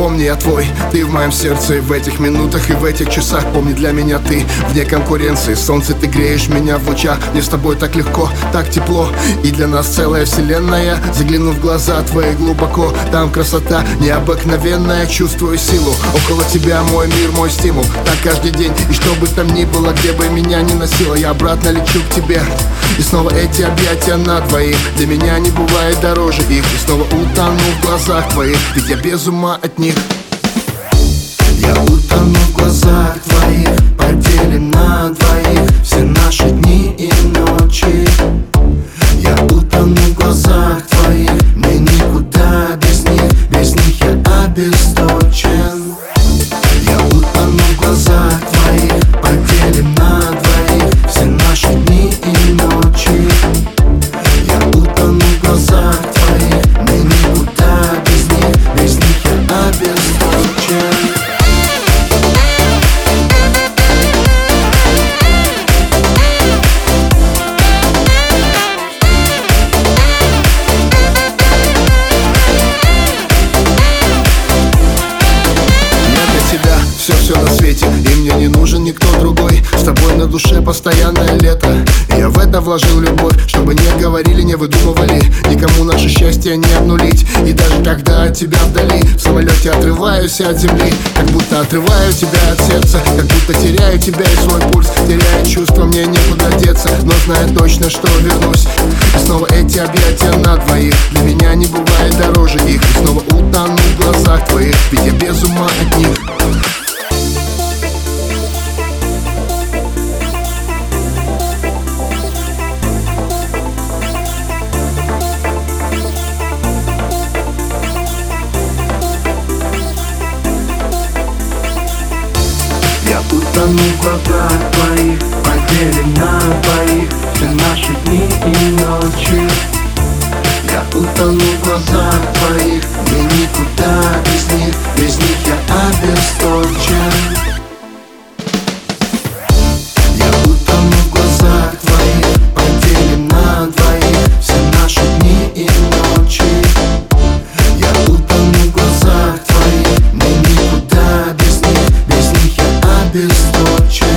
помни, я твой. Ты в моем сердце и в этих минутах и в этих часах. Помни, для меня ты вне конкуренции. Солнце, ты греешь меня в лучах. Мне с тобой так легко, так тепло. И для нас целая вселенная. Загляну в глаза твои глубоко Там красота необыкновенная. Чувствую силу. Около тебя мой мир, мой стимул. Так каждый день. И что бы там ни было, где бы меня ни носило Я обратно лечу к тебе. И снова эти объятия на двоих. Для меня не бывает дороже их. И снова утону в глазах твоих. Ведь я без ума от них Я утону в глазах твоих Поделим на двоих. Все наши дни и ночи. Я утону в глазах твоих Мне никуда без них. Без них я обесточен. Я утону в глазах нужен никто другой. С тобой на душе постоянное лето. Я в это вложил любовь Чтобы не говорили, не выдумывали. Никому наше счастье не обнулить. И даже когда от тебя вдали В самолете отрываюсь от земли. Как будто отрываю тебя от сердца. Как будто теряю тебя и свой пульс. Теряю чувства, мне некуда деться. Но знаю точно, что вернусь. И снова эти объятия на двоих. Для меня не бывает дороже их. И снова утону в глазах твоих. Ведь я без ума от них no quadrado без точек